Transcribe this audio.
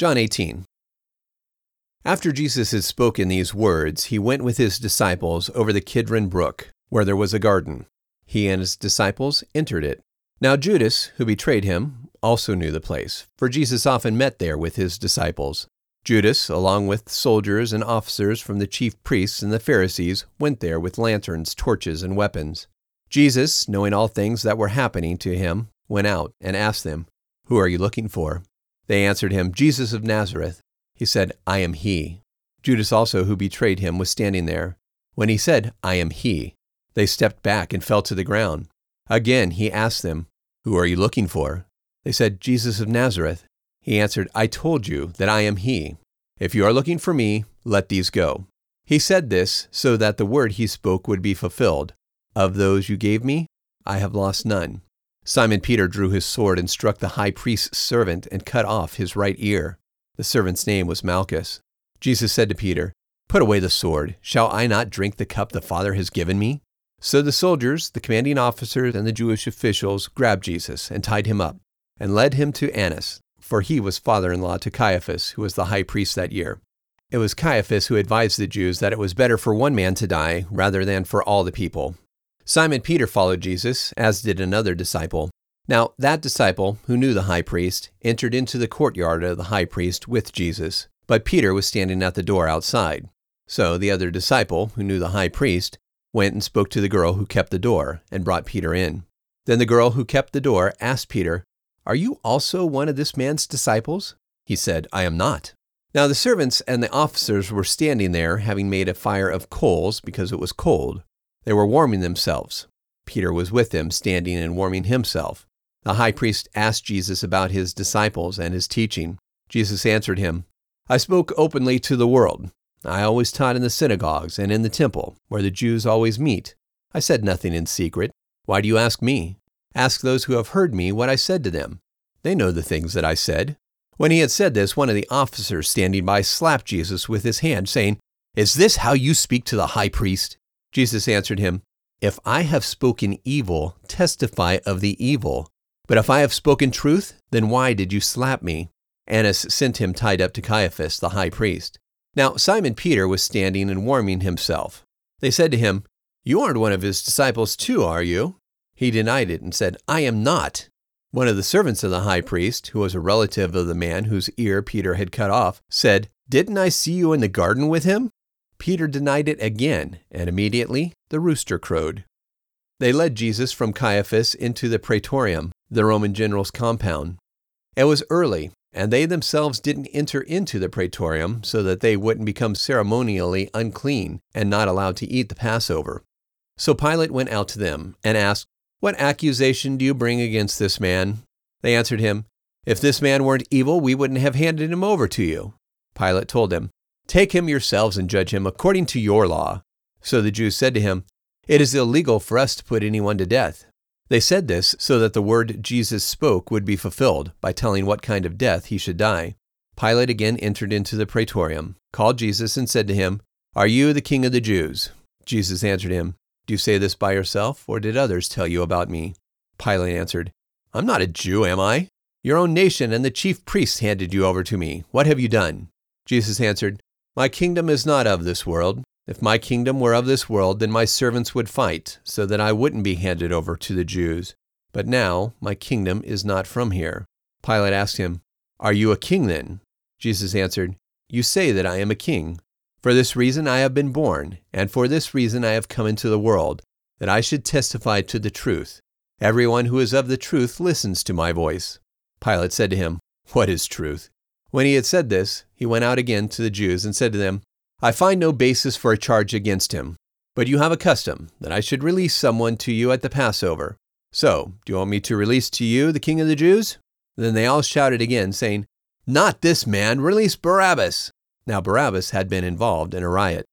John 18. After Jesus had spoken these words, he went with his disciples over the Kidron brook, where there was a garden. He and his disciples entered it. Now Judas, who betrayed him, also knew the place, for Jesus often met there with his disciples. Judas, along with soldiers and officers from the chief priests and the Pharisees, went there with lanterns, torches, and weapons. Jesus, knowing all things that were happening to him, went out and asked them, Who are you looking for? They answered him, Jesus of Nazareth. He said, I am he. Judas also, who betrayed him, was standing there. When he said, I am he, they stepped back and fell to the ground. Again he asked them, Who are you looking for? They said, Jesus of Nazareth. He answered, I told you that I am he. If you are looking for me, let these go. He said this so that the word he spoke would be fulfilled. Of those you gave me, I have lost none. Simon Peter drew his sword and struck the high priest's servant and cut off his right ear. The servant's name was Malchus. Jesus said to Peter, Put away the sword. Shall I not drink the cup the Father has given me? So the soldiers, the commanding officers, and the Jewish officials grabbed Jesus and tied him up and led him to Annas, for he was father in law to Caiaphas, who was the high priest that year. It was Caiaphas who advised the Jews that it was better for one man to die rather than for all the people. Simon Peter followed Jesus, as did another disciple. Now, that disciple, who knew the high priest, entered into the courtyard of the high priest with Jesus, but Peter was standing at the door outside. So the other disciple, who knew the high priest, went and spoke to the girl who kept the door, and brought Peter in. Then the girl who kept the door asked Peter, Are you also one of this man's disciples? He said, I am not. Now the servants and the officers were standing there, having made a fire of coals because it was cold. They were warming themselves. Peter was with them, standing and warming himself. The high priest asked Jesus about his disciples and his teaching. Jesus answered him, I spoke openly to the world. I always taught in the synagogues and in the temple, where the Jews always meet. I said nothing in secret. Why do you ask me? Ask those who have heard me what I said to them. They know the things that I said. When he had said this, one of the officers standing by slapped Jesus with his hand, saying, Is this how you speak to the high priest? Jesus answered him, If I have spoken evil, testify of the evil. But if I have spoken truth, then why did you slap me? Annas sent him tied up to Caiaphas, the high priest. Now Simon Peter was standing and warming himself. They said to him, You aren't one of his disciples too, are you? He denied it and said, I am not. One of the servants of the high priest, who was a relative of the man whose ear Peter had cut off, said, Didn't I see you in the garden with him? Peter denied it again, and immediately the rooster crowed. They led Jesus from Caiaphas into the praetorium, the Roman general's compound. It was early, and they themselves didn't enter into the praetorium so that they wouldn't become ceremonially unclean and not allowed to eat the Passover. So Pilate went out to them and asked, What accusation do you bring against this man? They answered him, If this man weren't evil, we wouldn't have handed him over to you. Pilate told them, Take him yourselves and judge him according to your law. So the Jews said to him, It is illegal for us to put anyone to death. They said this so that the word Jesus spoke would be fulfilled by telling what kind of death he should die. Pilate again entered into the praetorium, called Jesus, and said to him, Are you the king of the Jews? Jesus answered him, Do you say this by yourself, or did others tell you about me? Pilate answered, I'm not a Jew, am I? Your own nation and the chief priests handed you over to me. What have you done? Jesus answered, my kingdom is not of this world. If my kingdom were of this world, then my servants would fight, so that I wouldn't be handed over to the Jews. But now my kingdom is not from here. Pilate asked him, Are you a king then? Jesus answered, You say that I am a king. For this reason I have been born, and for this reason I have come into the world, that I should testify to the truth. Everyone who is of the truth listens to my voice. Pilate said to him, What is truth? When he had said this, he went out again to the Jews and said to them, I find no basis for a charge against him. But you have a custom that I should release someone to you at the Passover. So, do you want me to release to you the king of the Jews? Then they all shouted again, saying, Not this man, release Barabbas! Now Barabbas had been involved in a riot.